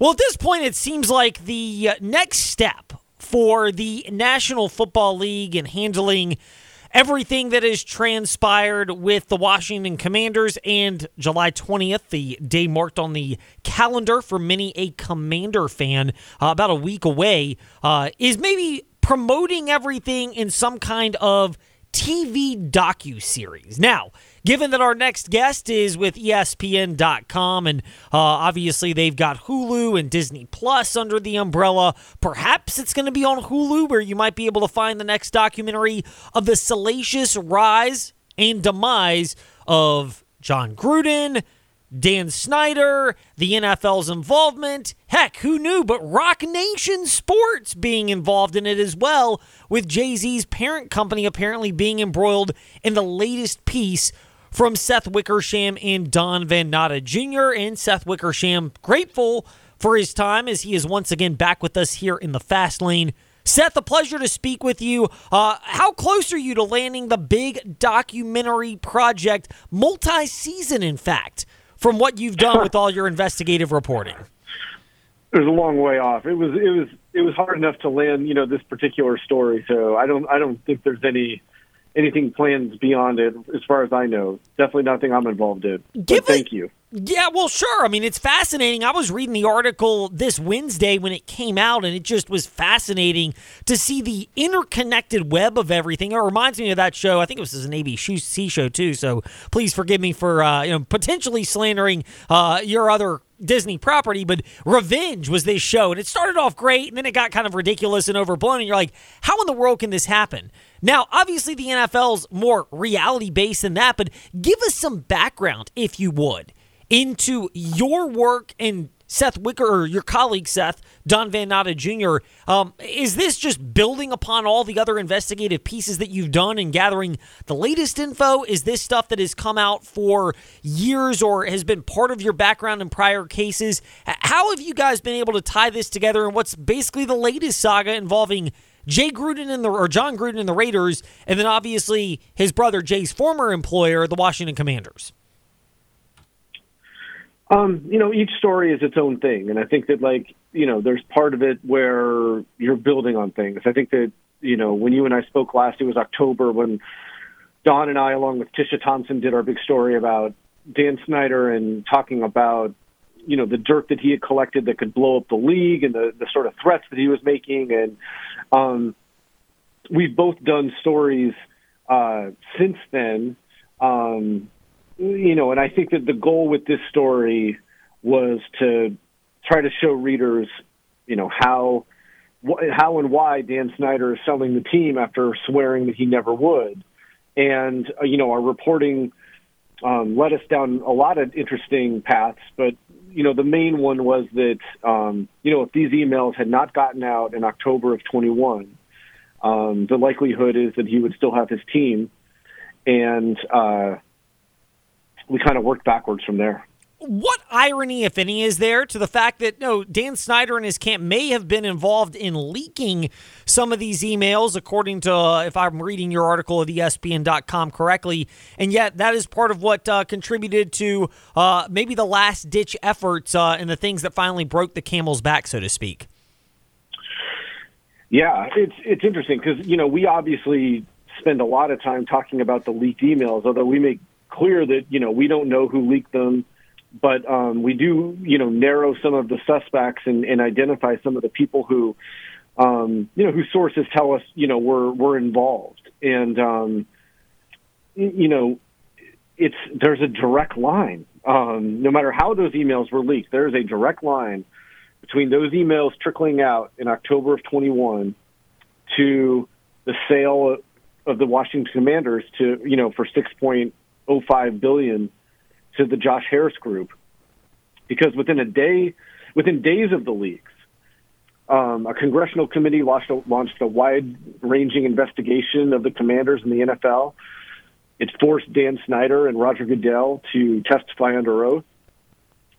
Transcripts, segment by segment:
Well, at this point, it seems like the uh, next step for the National Football League and handling everything that has transpired with the Washington Commanders and July 20th, the day marked on the calendar for many a Commander fan, uh, about a week away, uh, is maybe promoting everything in some kind of TV docu series. Now, given that our next guest is with ESPN.com, and uh, obviously they've got Hulu and Disney Plus under the umbrella, perhaps it's going to be on Hulu where you might be able to find the next documentary of the salacious rise and demise of Jon Gruden Dan Snyder, the NFL's involvement. Heck, who knew? But Roc Nation Sports being involved in it as well, with Jay Z's parent company apparently being embroiled in the latest piece from Seth Wickersham and Don Van Natta Jr. And Seth Wickersham grateful for his time as he is once again back with us here in the fast lane. Seth, a pleasure to speak with you. Uh, how close are you to landing the big documentary project, multi season, in fact? From what you've done with all your investigative reporting? It was a long way off. It was it was it was hard enough to land, you know, this particular story. So I don't I don't think there's any anything plans beyond it, as far as I know. Definitely nothing I'm involved in. Give thank you. Yeah, well, sure. I mean, it's fascinating. I was reading the article this Wednesday when it came out, and it just was fascinating to see the interconnected web of everything. It reminds me of that show. I think it was an ABC show too. So please forgive me for uh, you know potentially slandering uh, your other Disney property, but Revenge was this show, and it started off great, and then it got kind of ridiculous and overblown, and you're like, how in the world can this happen? Now, obviously, the NFL's more reality based than that, but give us some background, if you would, into your work and Seth Wicker, or your colleague Seth, Don Van Natta Jr., um, is this just building upon all the other investigative pieces that you've done and gathering the latest info? Is this stuff that has come out for years or has been part of your background in prior cases? How have you guys been able to tie this together and what's basically the latest saga involving Jay Gruden and the or Jon Gruden and the Raiders, and then obviously his brother Jay's former employer, the Washington Commanders? Um, you know, each story is its own thing, and I think that like you know, there's part of it where you're building on things. I think that you know, when you and I spoke last, it was October when Don and I, along with Tisha Thompson, did our big story about Dan Snyder and talking about you know the dirt that he had collected that could blow up the league and the the sort of threats that he was making, and um, we've both done stories uh, since then. Um, you know, and I think that the goal with this story was to try to show readers, you know, how how and why Dan Snyder is selling the team after swearing that he never would, and uh, you know, our reporting um, led us down a lot of interesting paths, but you know, the main one was that um, you know, if these emails had not gotten out in October of 21, um, the likelihood is that he would still have his team, and uh, we kind of worked backwards from there. What irony, if any, is there to the fact that no Dan Snyder and his camp may have been involved in leaking some of these emails, according to uh, if I'm reading your article at ESPN.com correctly, and yet that is part of what uh, contributed to uh, maybe the last ditch efforts uh, and the things that finally broke the camel's back, so to speak. Yeah, it's it's interesting because you know we obviously spend a lot of time talking about the leaked emails, although we make clear that you know we don't know who leaked them, but um, we do you know narrow some of the suspects and, and identify some of the people who um, you know whose sources tell us you know were were involved, and um, you know it's there's a direct line. Um, no matter how those emails were leaked, there is a direct line between those emails trickling out in October of 21 to the sale of the Washington Commanders to you know for six point 0.05 billion to the Josh Harris group because within a day, within days of the leaks, um, a congressional committee launched a, launched a wide-ranging investigation of the commanders in the NFL. It forced Dan Snyder and Roger Goodell to testify under oath,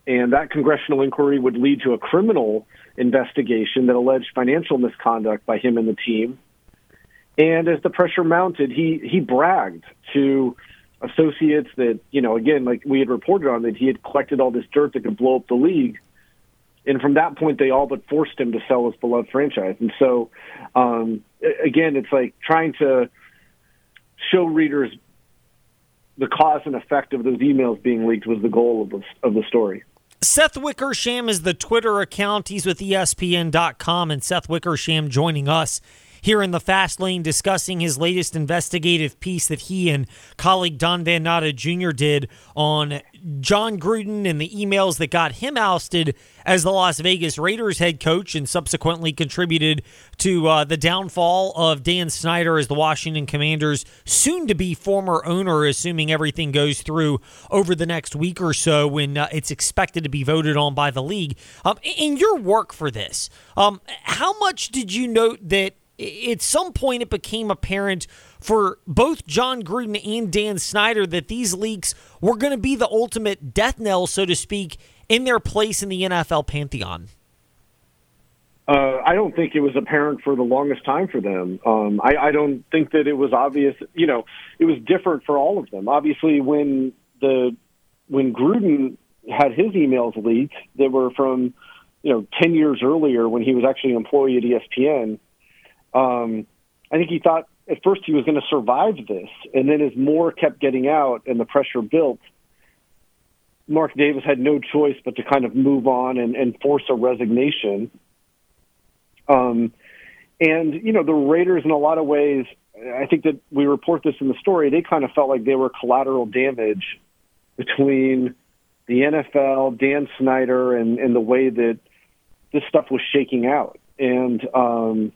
and that congressional inquiry would lead to a criminal investigation that alleged financial misconduct by him and the team. And as the pressure mounted, he he bragged to associates that, you know, again, like we had reported on, that he had collected all this dirt that could blow up the league. and from that point, they all but forced him to sell his beloved franchise. And so, um, again, it's like trying to show readers the cause and effect of those emails being leaked was the goal of the, of the story. Seth Wickersham is the Twitter account. He's with ESPN.com, and Seth Wickersham joining us here in the fast lane discussing his latest investigative piece that he and colleague Don Van Natta Jr. did on Jon Gruden and the emails that got him ousted as the Las Vegas Raiders head coach and subsequently contributed to uh, the downfall of Dan Snyder as the Washington Commanders soon to be former owner, assuming everything goes through over the next week or so when uh, it's expected to be voted on by the league. Um, in your work for this, um, how much did you note that at some point it became apparent for both Jon Gruden and Dan Snyder that these leaks were going to be the ultimate death knell, so to speak, in their place in the NFL pantheon. Uh, I don't think it was apparent for the longest time for them. Um, I, I don't think that it was obvious. You know, it was different for all of them. Obviously, when the when Gruden had his emails leaked, that were from you know ten years earlier when he was actually an employee at ESPN um, I think he thought at first he was going to survive this, and then as more kept getting out and the pressure built, Mark Davis had no choice but to kind of move on and, and force a resignation. Um, and you know the Raiders, in a lot of ways, I think that we report this in the story. They kind of felt like they were collateral damage between the NFL, Dan Snyder, and, and the way that this stuff was shaking out. And um,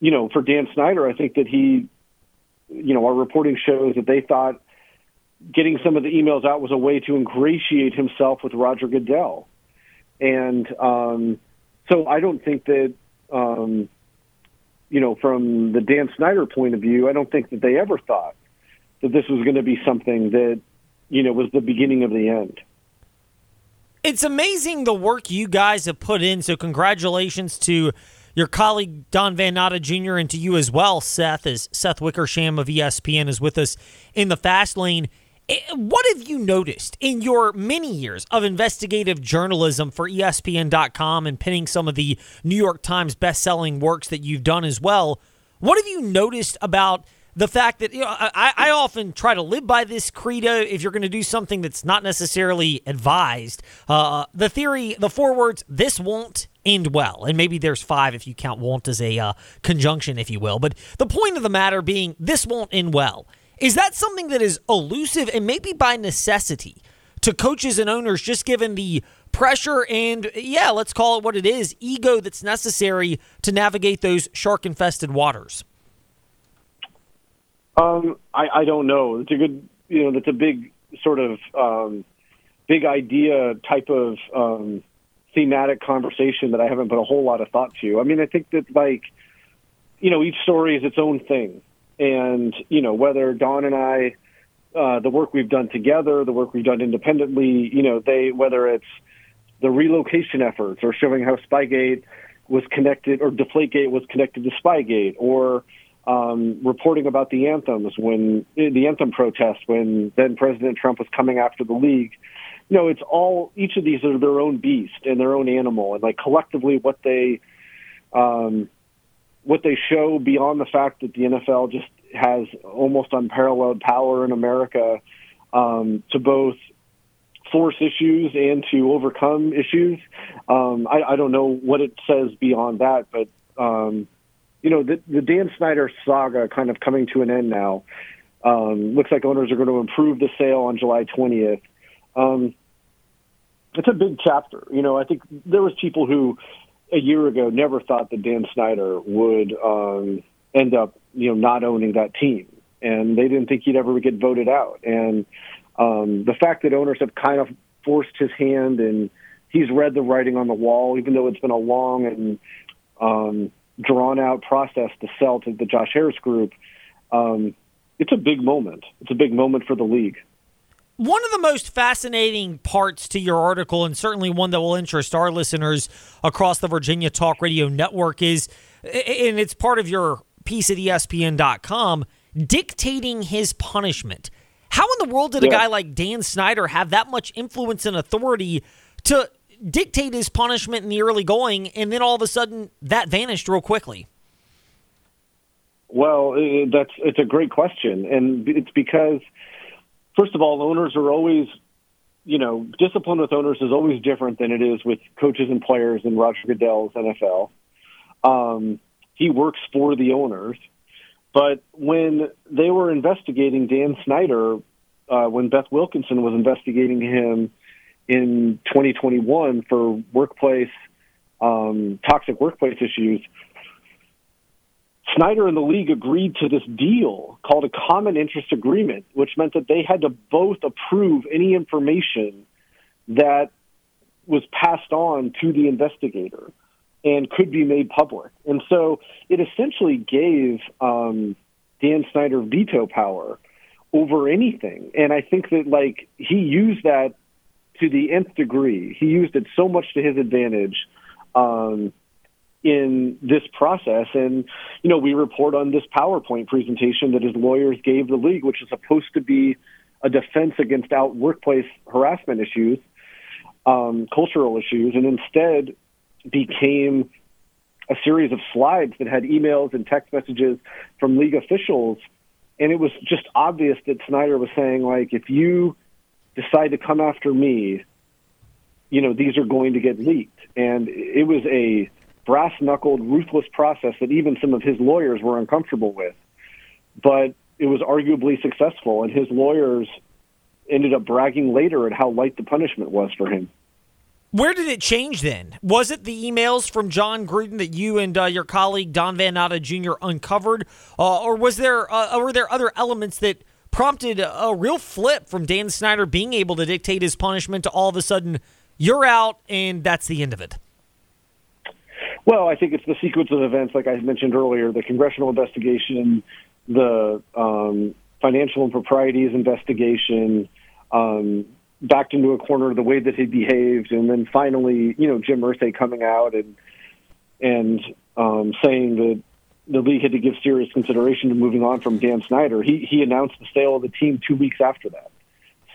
you know, for Dan Snyder, I think that he, you know, our reporting shows that they thought getting some of the emails out was a way to ingratiate himself with Roger Goodell. And um, so I don't think that, um, you know, from the Dan Snyder point of view, I don't think that they ever thought that this was going to be something that, you know, was the beginning of the end. It's amazing the work you guys have put in. So, congratulations to your colleague Don Van Natta Jr. and to you as well, Seth, as Seth Wickersham of ESPN is with us in the fast lane. Eh, what have you noticed in your many years of investigative journalism for ESPN.com and pinning some of the New York Times best-selling works that you've done as well? What have you noticed about the fact that you know I, I often try to live by this credo if you're going to do something that's not necessarily advised. Uh, the theory the four words this won't end well. And maybe there's five if you count won't as a uh, conjunction if you will. But the point of the matter being this won't end well. Is that something that is elusive and maybe by necessity to coaches and owners just given the pressure and yeah let's call it what it is ego that's necessary to navigate those shark infested waters um, I, I don't know. It's a good, you know, that's a big sort of um, big idea type of um, thematic conversation that I haven't put a whole lot of thought to. I mean, I think that like, you know, each story is its own thing, and you know, whether Don and I, uh, the work we've done together, the work we've done independently, you know, they whether it's the relocation efforts or showing how Spygate was connected or Deflategate was connected to Spygate or um, reporting about the anthems when the anthem protest when then President Trump was coming after the league. You know, it's all each of these are their own beast and their own animal, and like collectively, what they um, what they show beyond the fact that the NFL just has almost unparalleled power in America um, to both force issues and to overcome issues. Um, I, I don't know what it says beyond that, but um, you know, the, the Dan Snyder saga kind of coming to an end now. Um, looks like owners are going to improve the sale on July 20th. Um, it's a big chapter. You know, I think there was people who a year ago never thought that Dan Snyder would um, end up, you know, not owning that team, and they didn't think he'd ever get voted out. And um, the fact that owners have kind of forced his hand and he's read the writing on the wall, even though it's been a long and um, drawn out process to sell to the Josh Harris group, um, it's a big moment. It's a big moment for the league. One of the most fascinating parts to your article, and certainly one that will interest our listeners across the Virginia Talk Radio network, is, and it's part of your piece at ESPN.com, dictating his punishment. How in the world did a guy like Dan Snyder have that much influence and authority to dictate his punishment in the early going, and then all of a sudden that vanished real quickly? Well, that's it's a great question, and it's because first of all, owners are always, you know, discipline with owners is always different than it is with coaches and players in Roger Goodell's NFL. Um, he works for the owners, but when they were investigating Dan Snyder, uh, when Beth Wilkinson was investigating him in 2021 for workplace um, toxic workplace issues Snyder and the league agreed to this deal called a common interest agreement, which meant that they had to both approve any information that was passed on to the investigator and could be made public. And so it essentially gave um, Dan Snyder veto power over anything. And I think that like he used that to the nth degree. He used it so much to his advantage. Um, in this process. And, you know, we report on this PowerPoint presentation that his lawyers gave the league, which is supposed to be a defense against out workplace harassment issues, um, cultural issues, and instead became a series of slides that had emails and text messages from league officials. And it was just obvious that Snyder was saying, like, if you decide to come after me, you know, these are going to get leaked. And it was a brass knuckled, ruthless process that even some of his lawyers were uncomfortable with. But it was arguably successful, and his lawyers ended up bragging later at how light the punishment was for him. Where did it change then? Was it the emails from Jon Gruden that you and uh, your colleague Don Van Natta Jr. uncovered, uh, or was there uh, were there other elements that prompted a, real flip from Dan Snyder being able to dictate his punishment to all of a sudden you're out and that's the end of it? Well, I think it's the sequence of events, like I mentioned earlier, the congressional investigation, the um, financial improprieties investigation, um, backed into a corner the way that he behaved, and then finally, you know, Jim Irsay coming out and and um, saying that the league had to give serious consideration to moving on from Dan Snyder. He he announced the sale of the team two weeks after that.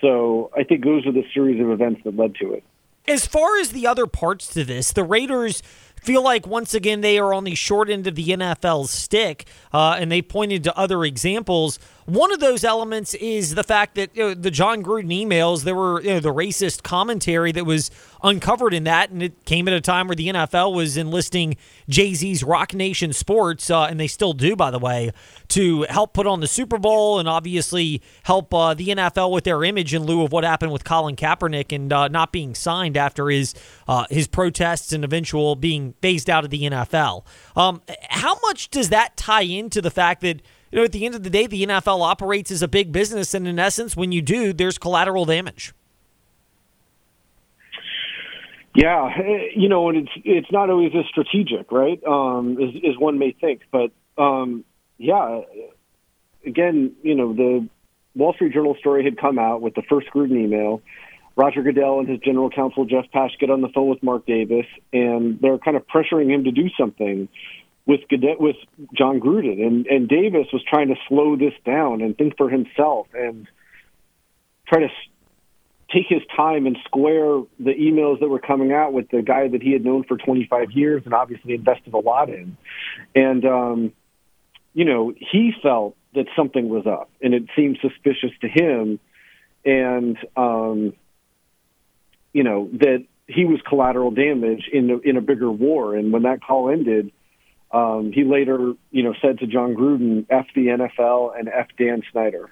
So I think those are the series of events that led to it. As far as the other parts to this, the Raiders feel like once again they are on the short end of the NFL's stick, uh, and they pointed to other examples. One of those elements is the fact that you know, the Jon Gruden emails, there were you know, the racist commentary that was uncovered in that, and it came at a time where the NFL was enlisting Jay Z's Roc Nation Sports, uh, and they still do, by the way, to help put on the Super Bowl and obviously help uh, the NFL with their image in lieu of what happened with Colin Kaepernick and uh, not being signed after his uh, his protests and eventual being phased out of the NFL. Um, how much does that tie into the fact that? you know, at the end of the day, the NFL operates as a big business, and in essence, when you do, there's collateral damage. Yeah, you know, and it's it's not always as strategic, right? Um, as, as one may think, but um, yeah, again, you know, the Wall Street Journal story had come out with the first Gruden email. Roger Goodell and his general counsel Jeff Pash get on the phone with Mark Davis, and they're kind of pressuring him to do something with Goodell, with Jon Gruden, and and Davis was trying to slow this down and think for himself and try to take his time and square the emails that were coming out with the guy that he had known for 25 years and obviously invested a lot in, and um, you know he felt that something was up, and it seemed suspicious to him, and um, you know that he was collateral damage in a, in a bigger war, and when that call ended um, he later, you know, said to Jon Gruden, "F the NFL and F Dan Snyder."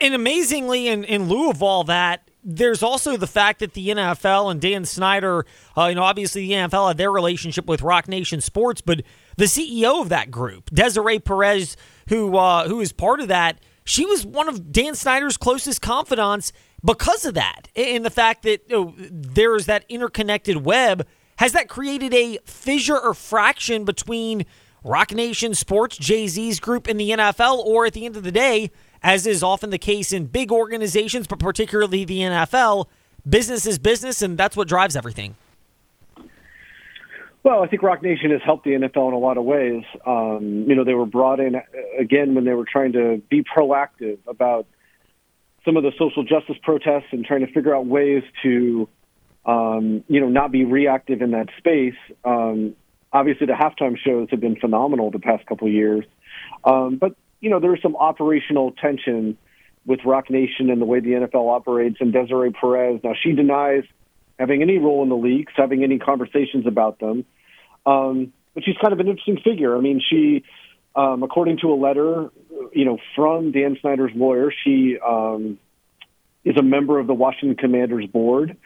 And amazingly, in, in lieu of all that, there's also the fact that the NFL and Dan Snyder, uh, you know, obviously the NFL had their relationship with Roc Nation Sports, but the CEO of that group, Desiree Perez, who uh, who is part of that, she was one of Dan Snyder's closest confidants because of that, and the fact that you know, there is that interconnected web has that created a fissure or fraction between Roc Nation Sports, Jay Z's group, and the NFL? Or at the end of the day, as is often the case in big organizations, but particularly the NFL, business is business, and that's what drives everything. Well, I think Roc Nation has helped the NFL in a lot of ways. Um, you know, they were brought in uh, again when they were trying to be proactive about some of the social justice protests and trying to figure out ways to um, you know, not be reactive in that space. Um, obviously, the halftime shows have been phenomenal the past couple of years, um, but you know, there's some operational tension with Roc Nation and the way the NFL operates. And Desiree Perez, now she denies having any role in the leaks, having any conversations about them. Um, but she's kind of an interesting figure. I mean, she, um, according to a letter, you know, from Dan Snyder's lawyer, she um, is a member of the Washington Commanders board,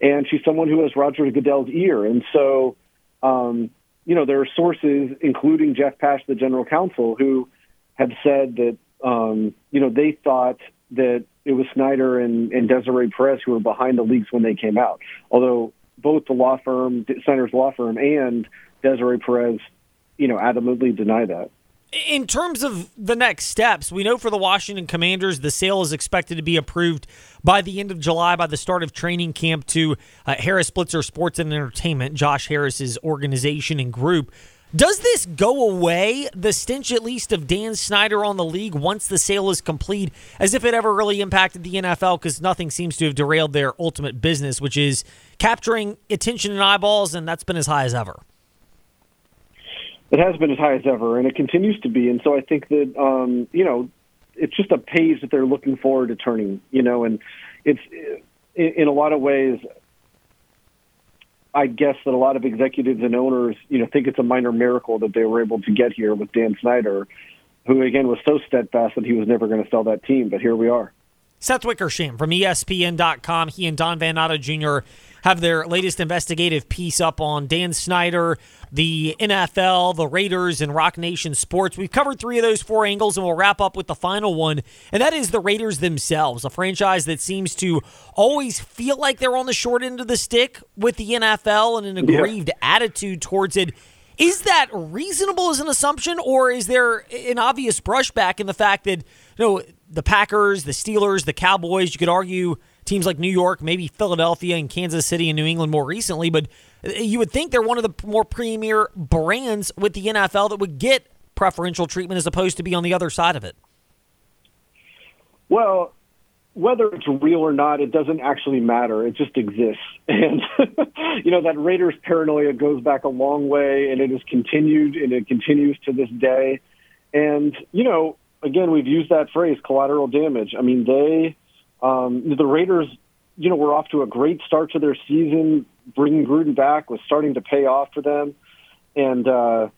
and she's someone who has Roger Goodell's ear. And so, um, you know, there are sources, including Jeff Pash, the general counsel, who have said that, um, you know, they thought that it was Snyder and, and Desiree Perez who were behind the leaks when they came out. Although both the law firm, Snyder's law firm, and Desiree Perez, you know, adamantly deny that. In terms of the next steps, we know for the Washington Commanders, the sale is expected to be approved by the end of July, by the start of training camp to uh, Harris Blitzer Sports and Entertainment, Josh Harris's organization and group. Does this go away, the stench at least of Dan Snyder on the league once the sale is complete, as if it ever really impacted the NFL because nothing seems to have derailed their ultimate business, which is capturing attention and eyeballs, and that's been as high as ever? It has been as high as ever, and it continues to be. And so I think that um, you know, it's just a page that they're looking forward to turning. You know, and it's in a lot of ways. I guess that a lot of executives and owners, you know, think it's a minor miracle that they were able to get here with Dan Snyder, who again was so steadfast that he was never going to sell that team. But here we are. Seth Wickersham from ESPN.com. He and Don Van Natta Jr. have their latest investigative piece up on Dan Snyder, the NFL, the Raiders, and Roc Nation Sports. We've covered three of those four angles, and we'll wrap up with the final one, and that is the Raiders themselves, a franchise that seems to always feel like they're on the short end of the stick with the NFL and an aggrieved yeah. attitude towards it. Is that reasonable as an assumption, or is there an obvious brushback in the fact that you know the Packers, the Steelers, the Cowboys. You could argue teams like New York, maybe Philadelphia and Kansas City and New England more recently, but you would think they're one of the more premier brands with the NFL that would get preferential treatment as opposed to be on the other side of it. Well, whether it's real or not, it doesn't actually matter. It just exists. And, you know, that Raiders paranoia goes back a long way and it has continued and it continues to this day. And, you know, again, we've used that phrase, collateral damage. I mean, they, um, the Raiders, you know, were off to a great start to their season. Bringing Gruden back was starting to pay off for them, and uh,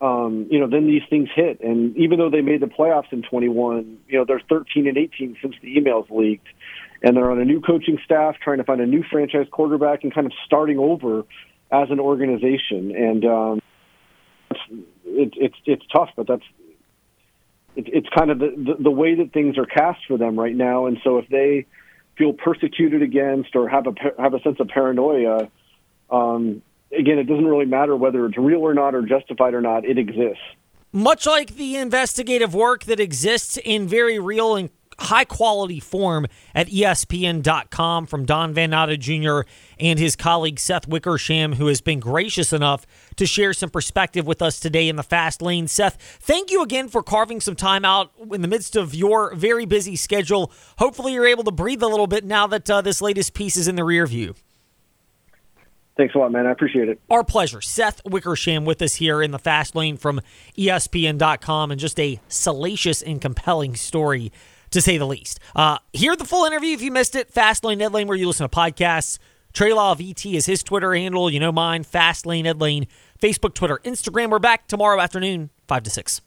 um, you know, then these things hit. And even though they made the playoffs in 21, you know, they're 13 and 18 since the emails leaked, and they're on a new coaching staff, trying to find a new franchise quarterback, and kind of starting over as an organization. And um, it's it's it's tough, but that's it, it's kind of the, the, the way that things are cast for them right now. And so if they feel persecuted against or have a have a sense of paranoia, um, again, it doesn't really matter whether it's real or not or justified or not. It exists. Much like the investigative work that exists in very real and high quality form at ESPN.com from Don Van Natta Jr. and his colleague Seth Wickersham, who has been gracious enough to share some perspective with us today in the fast lane. Seth, thank you again for carving some time out in the midst of your very busy schedule. Hopefully, you're able to breathe a little bit now that uh, this latest piece is in the rear view. Thanks a lot, man. I appreciate it. Our pleasure. Seth Wickersham with us here in the fast lane from ESPN.com and just a salacious and compelling story to say the least. Uh, hear the full interview if you missed it. Fastlane Ed Lane, where you listen to podcasts. Trey Law VT is his Twitter handle. You know mine. Fastlane Ed Lane. Facebook, Twitter, Instagram. We're back tomorrow afternoon, 5 to 6.